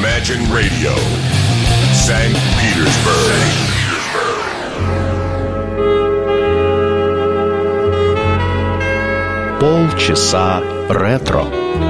Imagine Radio, St. Petersburg. Полчаса ретро.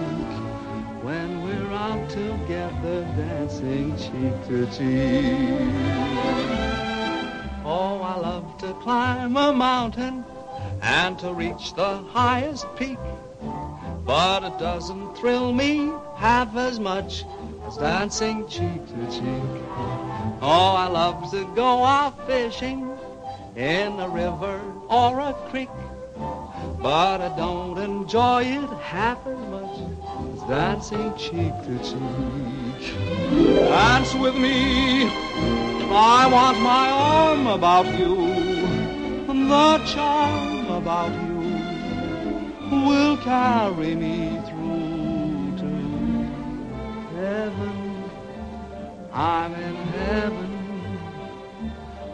when we're out together dancing cheek to cheek. Oh, I love to climb a mountain and to reach the highest peak. But it doesn't thrill me half as much as dancing cheek to cheek. Oh, I love to go out fishing in a river or a creek. But I don't enjoy it half as dancing cheek to cheek. Dance with me. I want my arm about you. And the charm about you will carry me through to heaven. I'm in heaven,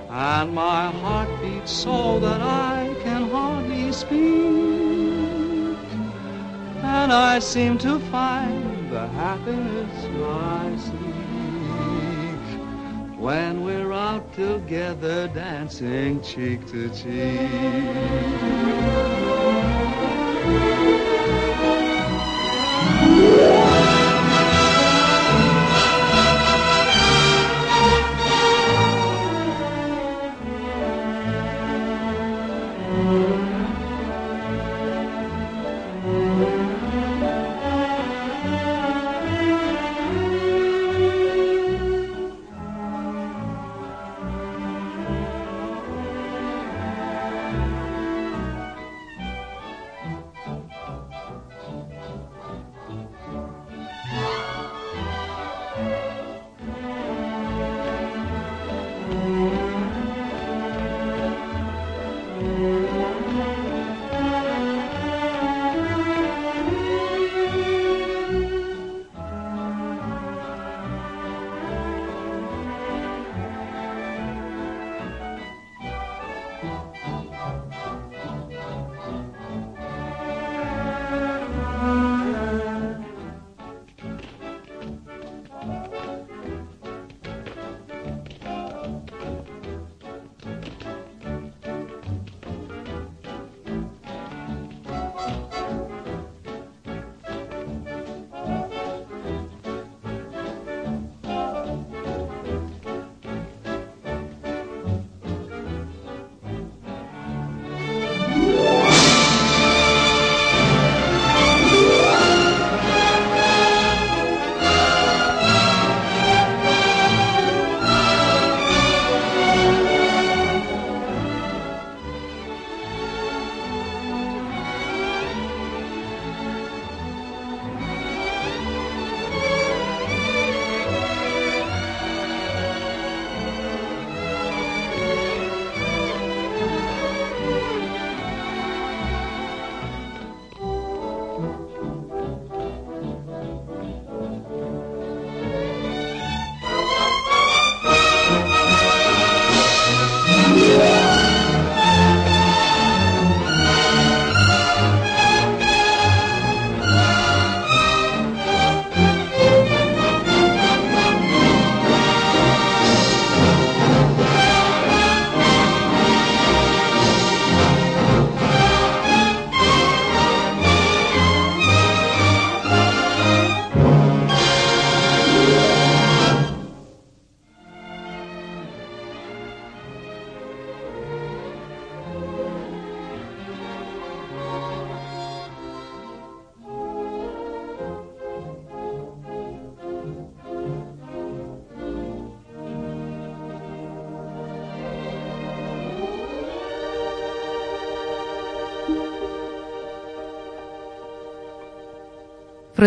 and my heart beats so that I And I seem to find the happiness I seek when we're out together dancing cheek to cheek.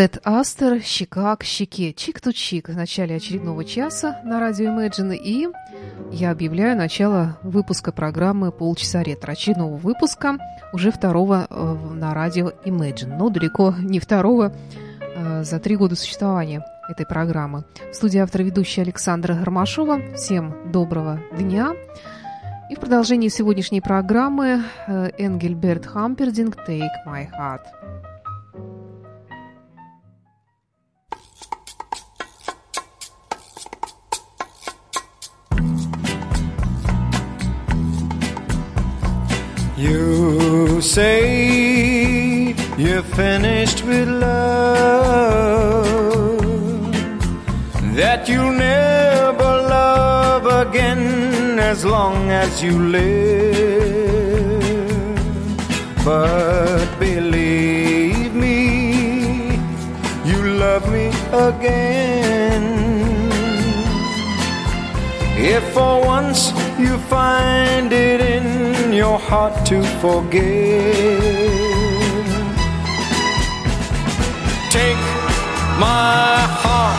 Фред Астер «Щека к щеке», чик-ту-чик в начале очередного часа на радио Imagine. И я объявляю начало выпуска программы «Полчаса ретро», очередного выпуска, уже второго э, на радио Imagine. Но далеко не второго э, за три года существования этой программы. В студии автор ведущая Александра Гармашова. Всем доброго дня. И в продолжении сегодняшней программы э, Энгельберт Хампердинг «Take My Heart». Say you're finished with love, that you'll never love again as long as you live. But believe me, you love me again. If for once you find it heart to forgive. Take my heart,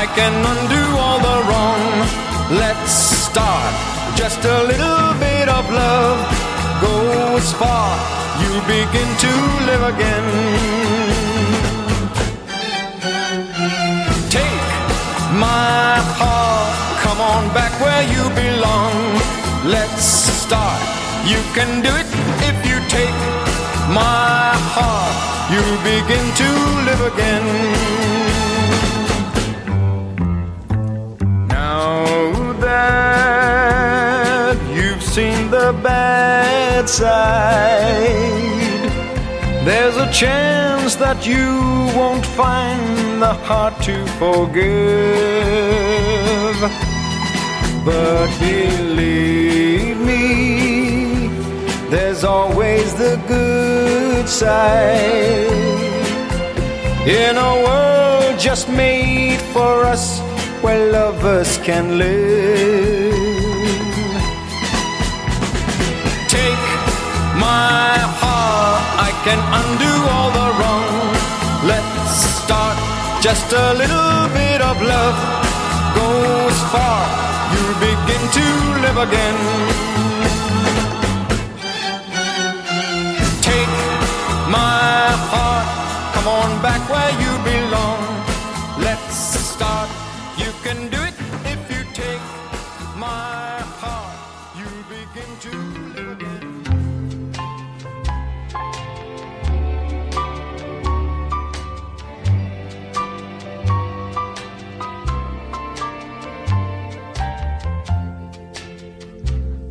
I can undo all the wrong. Let's start. Just a little bit of love goes far. You begin to live again. Take my heart, come on back where you belong. Let's start. You can do it if you take my heart. You begin to live again. Now that you've seen the bad side, there's a chance that you won't find the heart to forgive. But believe there's always the good side. In a world just made for us, where lovers can live. Take my heart, I can undo all the wrong. Let's start just a little bit of love goes far. You begin to live again. Heart, come on back where you belong. Let's start. You can do it if you take my heart. You begin to live again.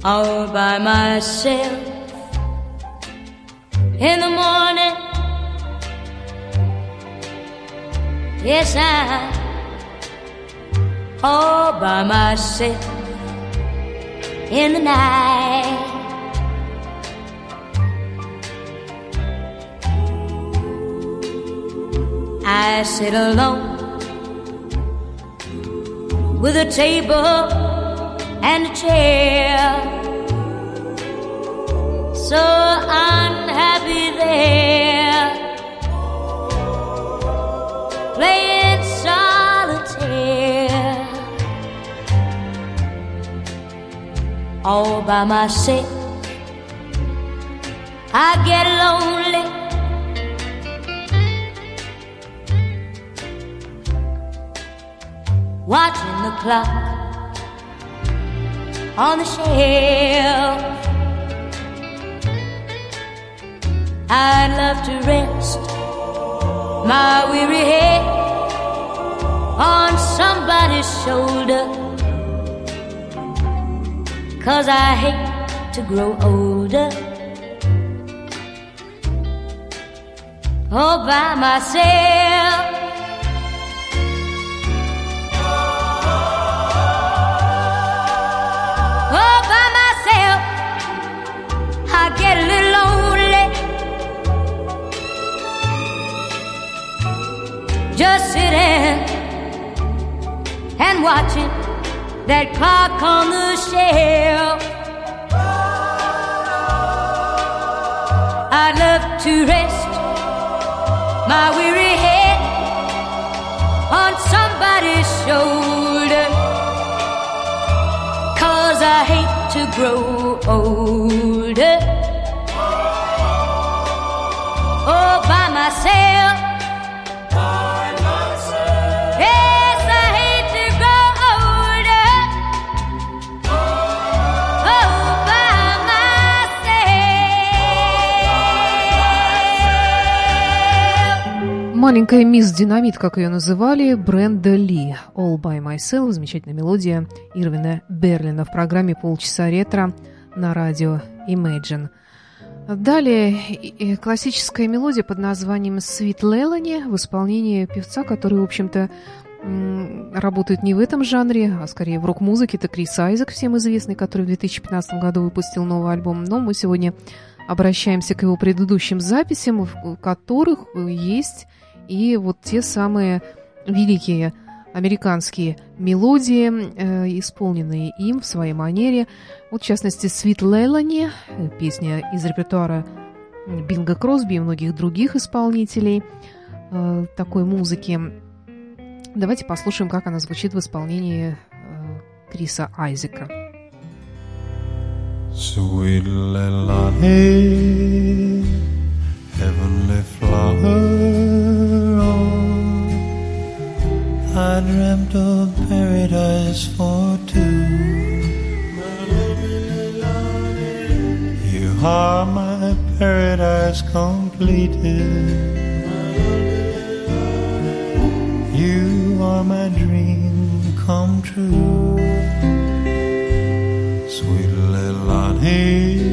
all by myself in the morning. Yes, I all by myself in the night. I sit alone with a table and a chair. So unhappy there, all by myself. I get lonely. Watching the clock on the shelf. I'd love to rest my weary head on somebody's shoulder. Cause I hate to grow older. All by myself. all by myself. I get a little lonely. Just sitting and watching that clock on the shelf. I'd love to rest my weary head on somebody's shoulder. Cause I hate to grow older. Oh, by myself. Маленькая мисс Динамит, как ее называли, Бренда Ли. All by myself. Замечательная мелодия Ирвина Берлина в программе «Полчаса ретро» на радио Imagine. Далее классическая мелодия под названием «Sweet Lelany» в исполнении певца, который, в общем-то, работает не в этом жанре, а скорее в рок-музыке. Это Крис Айзек, всем известный, который в 2015 году выпустил новый альбом. Но мы сегодня обращаемся к его предыдущим записям, в которых есть и вот те самые великие американские мелодии, э, исполненные им в своей манере. Вот, в частности, «Sweet Lelany», э, песня из репертуара Бинга Кросби и многих других исполнителей э, такой музыки. Давайте послушаем, как она звучит в исполнении э, Криса Айзека. Sweet Lelani, heavenly flower. I dreamt of paradise for two. You are my paradise completed. You are my dream come true. Sweet Leilani, heavenly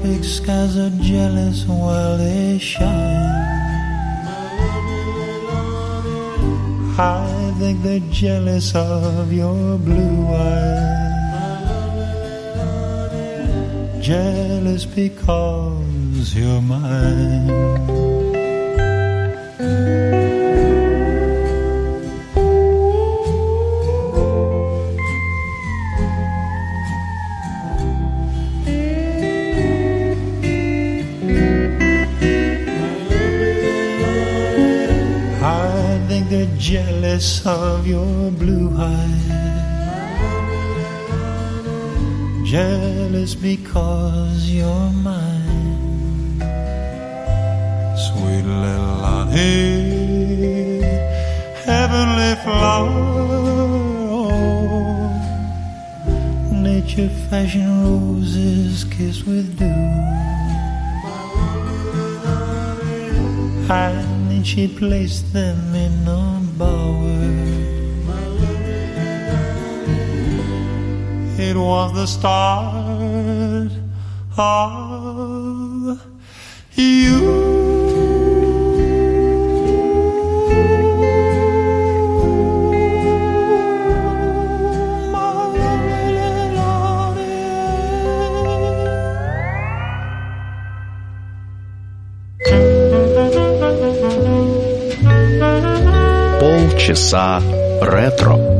Tropic skies are jealous while they shine. I think they're jealous of your blue eyes. Jealous because you're mine. Because you're mine. Sweet little Lottie, heavenly flower. Nature fashioned roses kissed with dew. And then she placed them in a bower. It was the start Полчаса ретро.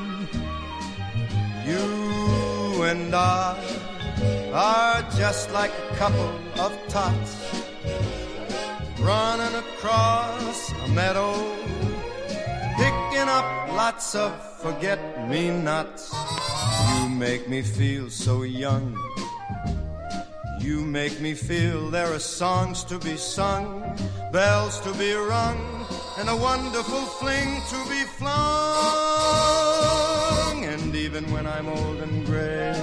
You and I are just like a couple of tots running across a meadow, picking up lots of forget me nots. You make me feel so young. You make me feel there are songs to be sung, bells to be rung, and a wonderful fling to be flung. Even when I'm old and gray,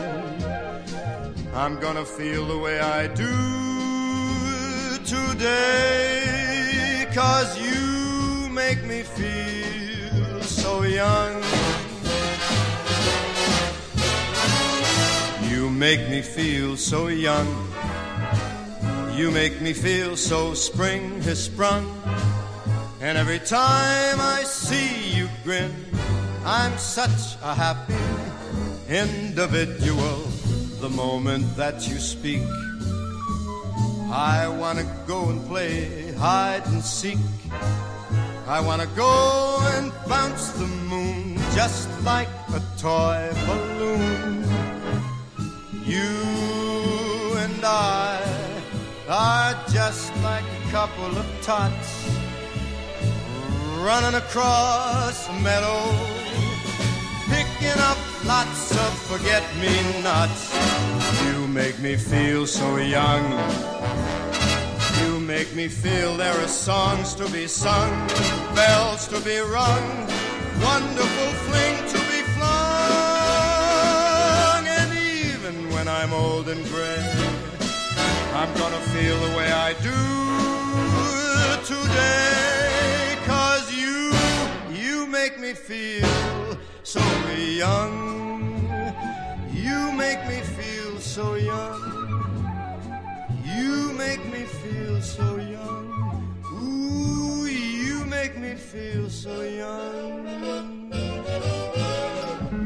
I'm gonna feel the way I do today, cause you make me feel so young. You make me feel so young. You make me feel so spring has sprung. And every time I see you grin, I'm such a happy individual. The moment that you speak, I wanna go and play hide and seek. I wanna go and bounce the moon just like a toy balloon. You and I are just like a couple of tots running across a meadow, picking up lots of forget me nots. You make me feel so young. You make me feel there are songs to be sung, bells to be rung, wonderful fling to be flung. And even when I'm old and gray, I'm gonna feel the way I do today. Cause you, you make me feel so young. Make me feel so young. You make me feel so young. Ooh, you make me feel so young.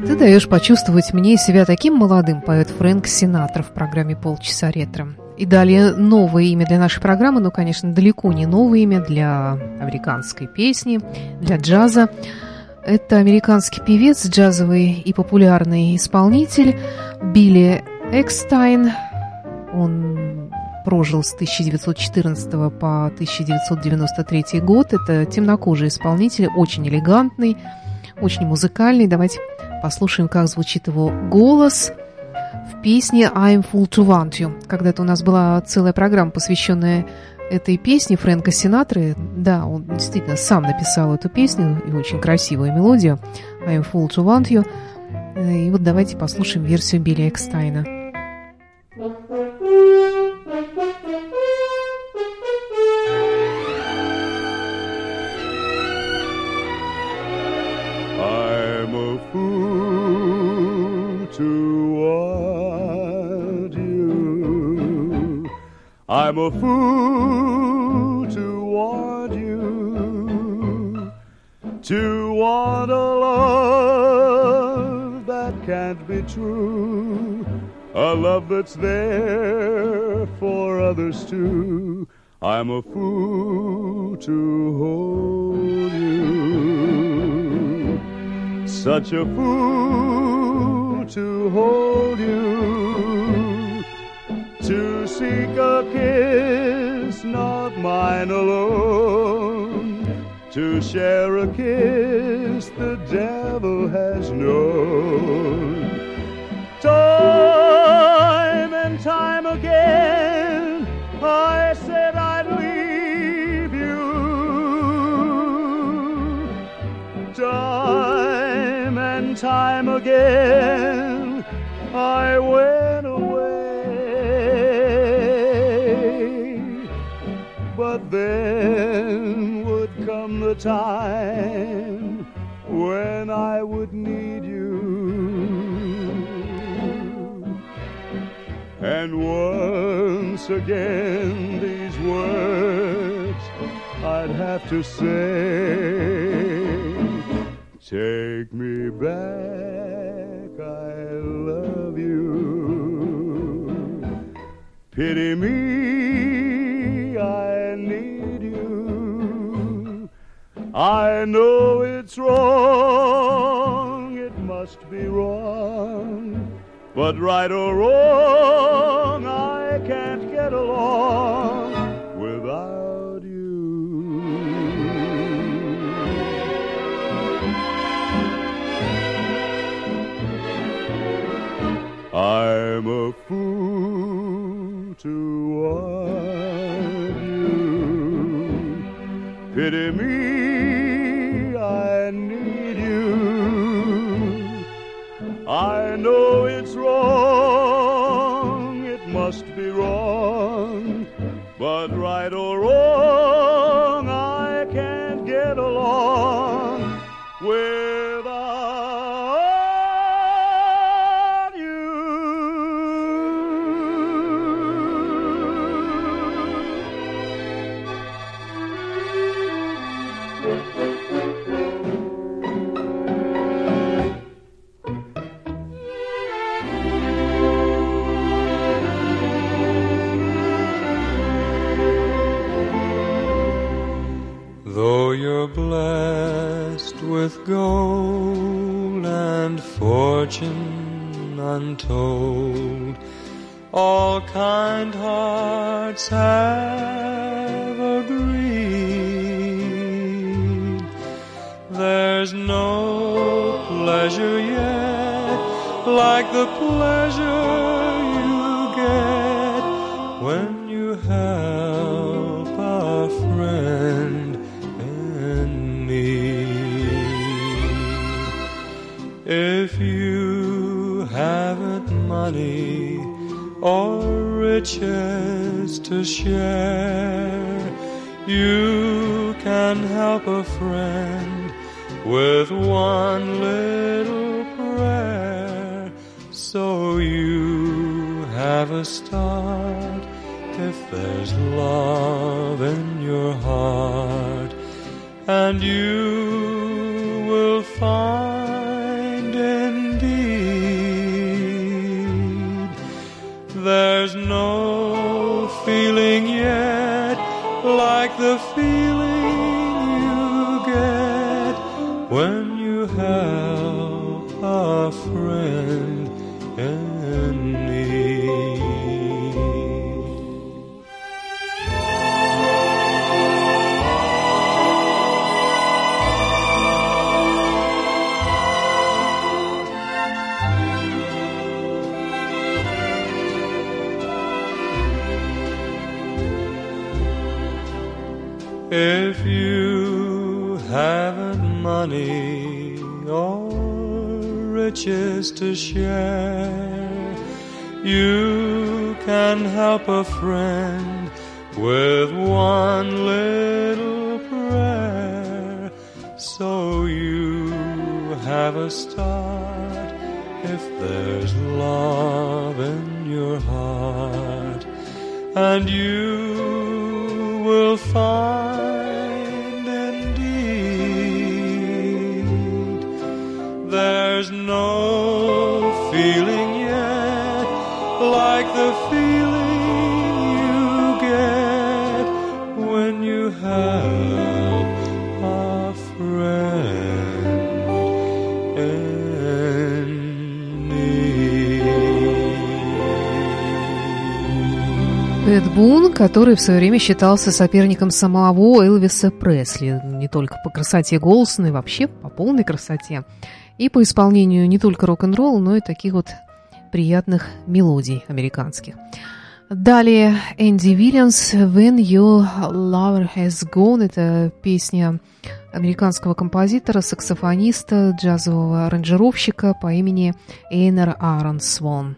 Ты даешь почувствовать мне себя таким молодым, поет Фрэнк Синатра в программе «Полчаса ретро». И далее новое имя для нашей программы, но, конечно, далеко не новое имя для американской песни, для джаза. Это американский певец, джазовый и популярный исполнитель Билли Экстайн. Он прожил с 1914 по 1993 год. Это темнокожий исполнитель, очень элегантный, очень музыкальный. Давайте послушаем, как звучит его голос в песне «I'm full to want you». Когда-то у нас была целая программа, посвященная этой песне Фрэнка Синатры. Да, он действительно сам написал эту песню и очень красивую мелодию «I'm full to want you». И вот давайте послушаем версию Билли Экстайна. I'm I'm a fool to want you. To want a love that can't be true. A love that's there for others too. I'm a fool to hold you such a fool to hold you, seek a kiss, not mine alone, to share a kiss the devil has known. Time and time again, I said I'd leave you time and time again then would come the time when I would need you. And once again these words I'd have to say Take me back, I love you. Pity me, I know it's wrong, it must be wrong. But right or wrong, I can't get along without you. I'm a fool to want you. Pity me, must be wrong. But right or wrong, like the pleasure you get when you help a friend in need. If you haven't money or riches to share, you can help a friend with one little. So you have a start. If there's love in your heart, and you will find indeed there's no feeling yet like the feeling you get when you have a friend in riches to share, you can help a friend with one little prayer. So you have a start if there's love in your heart, and you will find there's no feeling yet like the feeling you get when you help a friend in need. Эд Бун, который в свое время считался соперником самого Элвиса Пресли, не только по красоте голоса, но и вообще по полной красоте. И по исполнению не только рок-н-ролл, но и таких вот приятных мелодий американских. Далее Энди Вильямс «When Your Lover Has Gone» – это песня американского композитора, саксофониста, джазового аранжировщика по имени Эйнер Аарон Свон.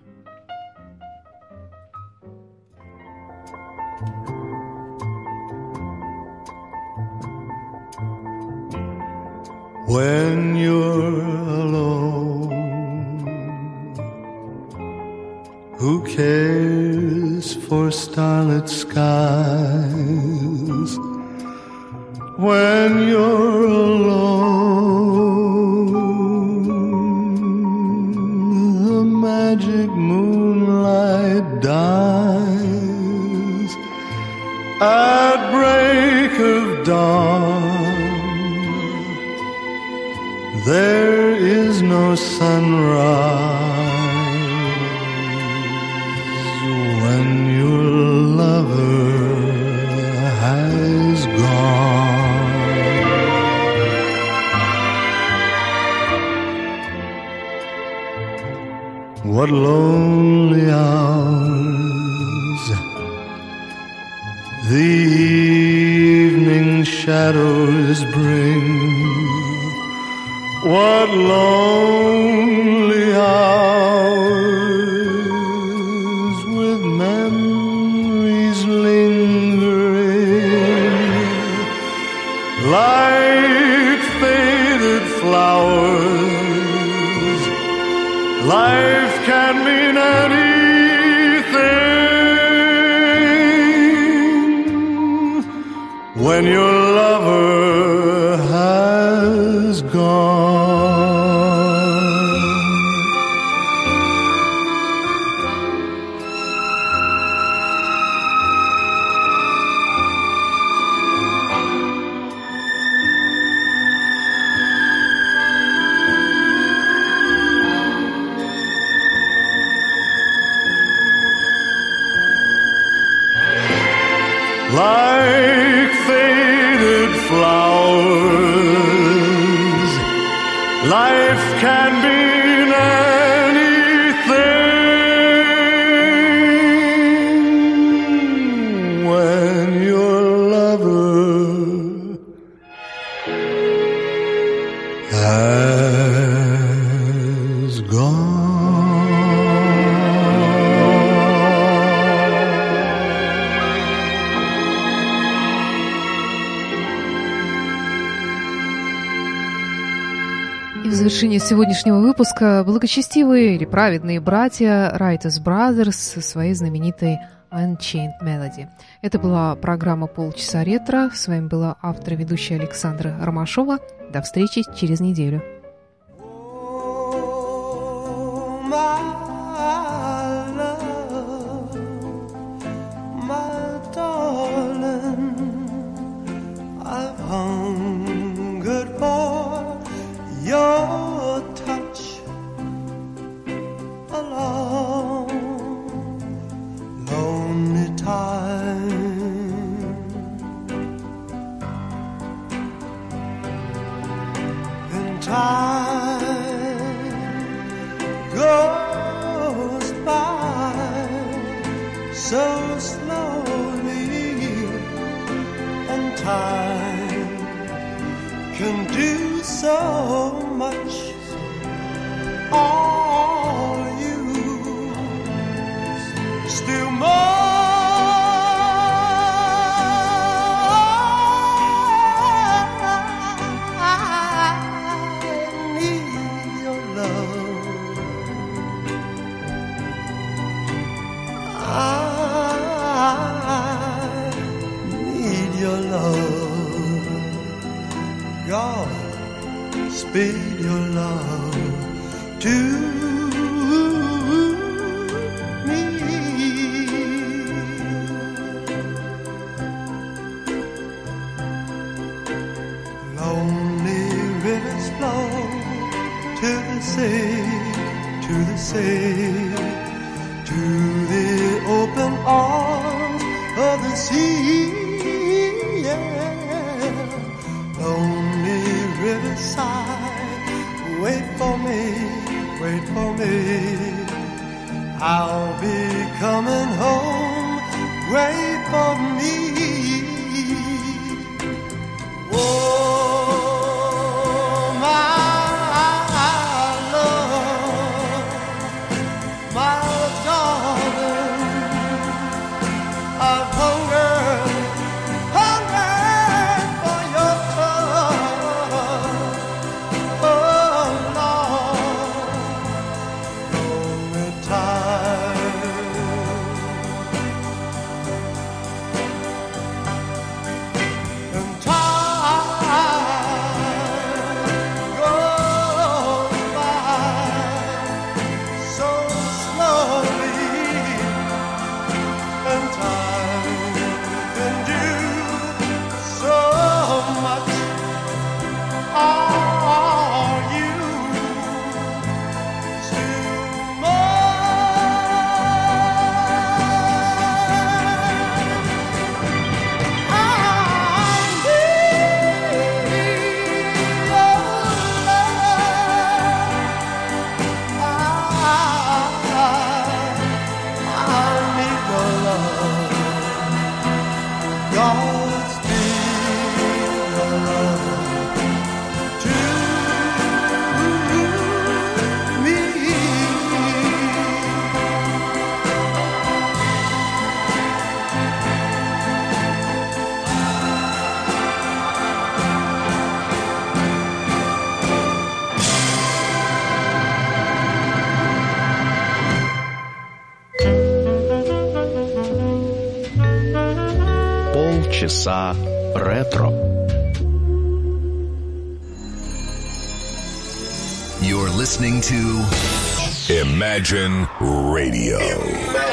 When you're alone. Who cares for starlit skies when you're alone? The evening shadows bring what lonely hours with memories lingering like faded flowers. Life can mean anything. when your lover has gone. Life faded flowers. Life can be сегодняшнего выпуска благочестивые или праведные братья Райтес Brothers со своей знаменитой Unchained Melody. Это была программа «Полчаса ретро». С вами была автор и ведущая Александра Ромашова. До встречи через неделю. Oh. Baby. Imagine Radio. Imagine